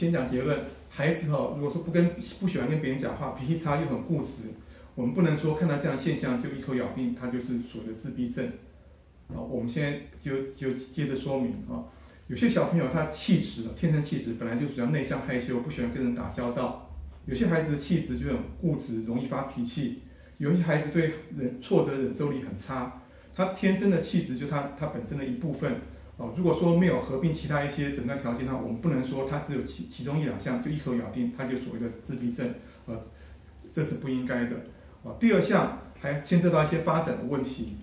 先讲结论，孩子哈，如果说不跟不喜欢跟别人讲话，脾气差又很固执，我们不能说看到这样现象就一口咬定他就是所谓的自闭症。好，我们现在就就接着说明啊，有些小朋友他气质天生气质本来就比较内向害羞，不喜欢跟人打交道，有些孩子的气质就很固执，容易发脾气，有些孩子对忍挫折忍受力很差，他天生的气质就他他本身的一部分。哦，如果说没有合并其他一些诊断条件的话，我们不能说他只有其其中一两项就一口咬定他就所谓的自闭症，呃，这是不应该的。哦，第二项还牵涉到一些发展的问题，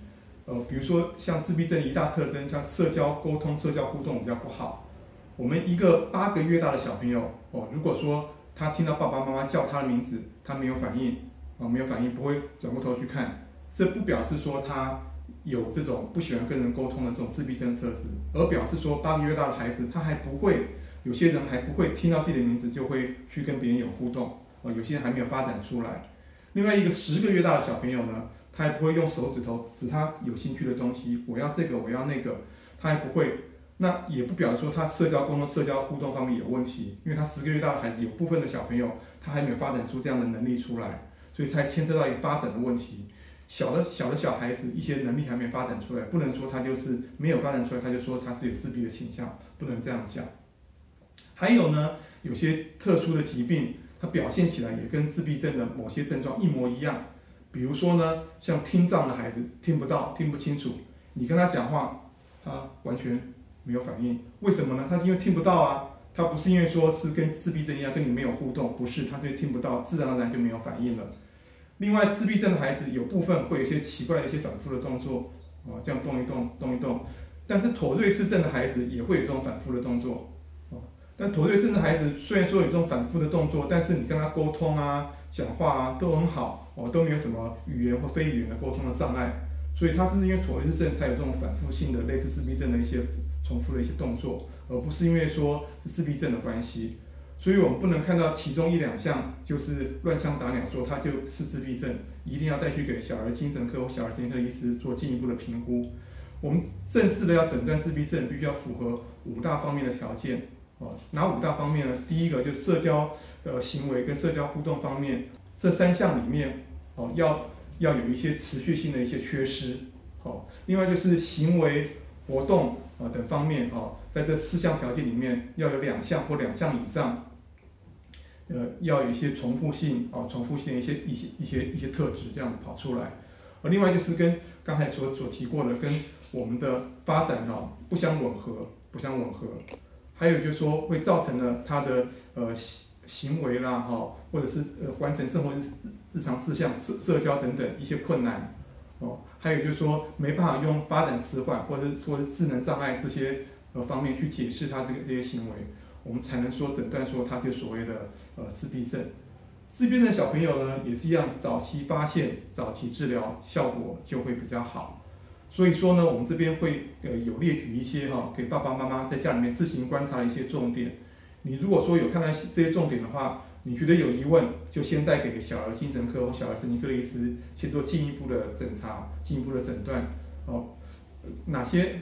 呃，比如说像自闭症一大特征，像社交沟通、社交互动比较不好。我们一个八个月大的小朋友，哦，如果说他听到爸爸妈妈叫他的名字，他没有反应，哦，没有反应，不会转过头去看，这不表示说他。有这种不喜欢跟人沟通的这种自闭症特质，而表示说八个月大的孩子他还不会，有些人还不会听到自己的名字就会去跟别人有互动，哦，有些人还没有发展出来。另外一个十个月大的小朋友呢，他还不会用手指头指他有兴趣的东西，我要这个，我要那个，他还不会。那也不表示说他社交沟通、社交互动方面有问题，因为他十个月大的孩子有部分的小朋友他还没有发展出这样的能力出来，所以才牵涉到一个发展的问题。小的小的小孩子一些能力还没发展出来，不能说他就是没有发展出来，他就说他是有自闭的倾向，不能这样讲。还有呢，有些特殊的疾病，它表现起来也跟自闭症的某些症状一模一样。比如说呢，像听障的孩子听不到、听不清楚，你跟他讲话，他完全没有反应。为什么呢？他是因为听不到啊，他不是因为说是跟自闭症一样跟你没有互动，不是，他是因为听不到，自然而然就没有反应了。另外，自闭症的孩子有部分会有一些奇怪的一些反复的动作，啊，这样动一动，动一动。但是妥瑞氏症的孩子也会有这种反复的动作，啊，但妥瑞氏症的孩子虽然说有这种反复的动作，但是你跟他沟通啊、讲话啊都很好，哦，都没有什么语言或非语言的沟通的障碍。所以他是因为妥瑞氏症才有这种反复性的类似自闭症的一些重复的一些动作，而不是因为说是自闭症的关系。所以我们不能看到其中一两项就是乱枪打鸟，说他就是自闭症，一定要带去给小儿精神科或小儿精神科医师做进一步的评估。我们正式的要诊断自闭症，必须要符合五大方面的条件。哦，哪五大方面呢？第一个就社交呃行为跟社交互动方面，这三项里面哦要要有一些持续性的一些缺失。好，另外就是行为活动啊等方面哦，在这四项条件里面要有两项或两项以上。呃，要有一些重复性啊，重复性一些一些一些一些特质这样子跑出来，而另外就是跟刚才所所提过的，跟我们的发展啊不相吻合，不相吻合，还有就是说会造成了他的呃行行为啦哈，或者是呃完成生活日日常事项、社社交等等一些困难哦，还有就是说没办法用发展迟缓或者说是智能障碍这些呃方面去解释他这个这些行为。我们才能说诊断说他就所谓的呃自闭症，自闭症小朋友呢也是一样，早期发现、早期治疗效果就会比较好。所以说呢，我们这边会呃有列举一些哈，给爸爸妈妈在家里面自行观察一些重点。你如果说有看到这些重点的话，你觉得有疑问，就先带给小儿精神科或小儿神经科医师先做进一步的诊查、进一步的诊断。哦，哪些？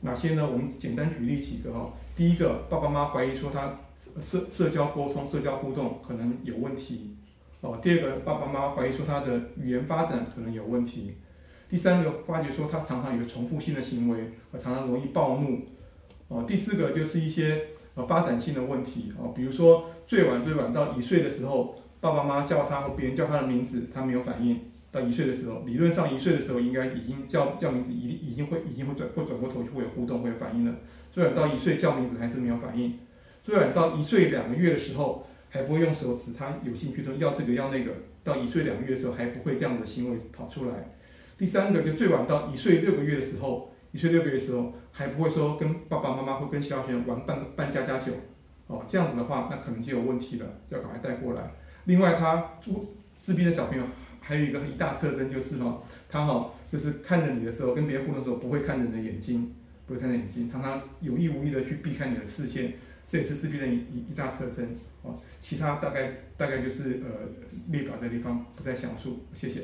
哪些呢？我们简单举例几个哈。第一个，爸爸妈妈怀疑说他社社交沟通、社交互动可能有问题。哦，第二个，爸爸妈妈怀疑说他的语言发展可能有问题。第三个，发觉说他常常有重复性的行为，常常容易暴怒。哦，第四个就是一些呃发展性的问题。哦，比如说最晚最晚到一岁的时候，爸爸妈妈叫他或别人叫他的名字，他没有反应。到一岁的时候，理论上一岁的时候应该已经叫叫名字，已已经会已经会转会转过头去会有互动会有反应了。最晚到一岁叫名字还是没有反应。最晚到一岁两个月的时候还不会用手指，他有兴趣说要这个要那个。到一岁两个月的时候还不会这样的行为跑出来。第三个就最晚到一岁六个月的时候，一岁六个月的时候还不会说跟爸爸妈妈或跟其他学生玩扮扮家家酒。哦，这样子的话那可能就有问题了，就要赶快带过来。另外他自闭的小朋友。还有一个一大特征就是哈，他哈就是看着你的时候，跟别人互动的时候不会看着你的眼睛，不会看着眼睛，常常有意无意的去避开你的视线，这也是自闭的一一大特征哦。其他大概大概就是呃列表的地方不再详述，谢谢。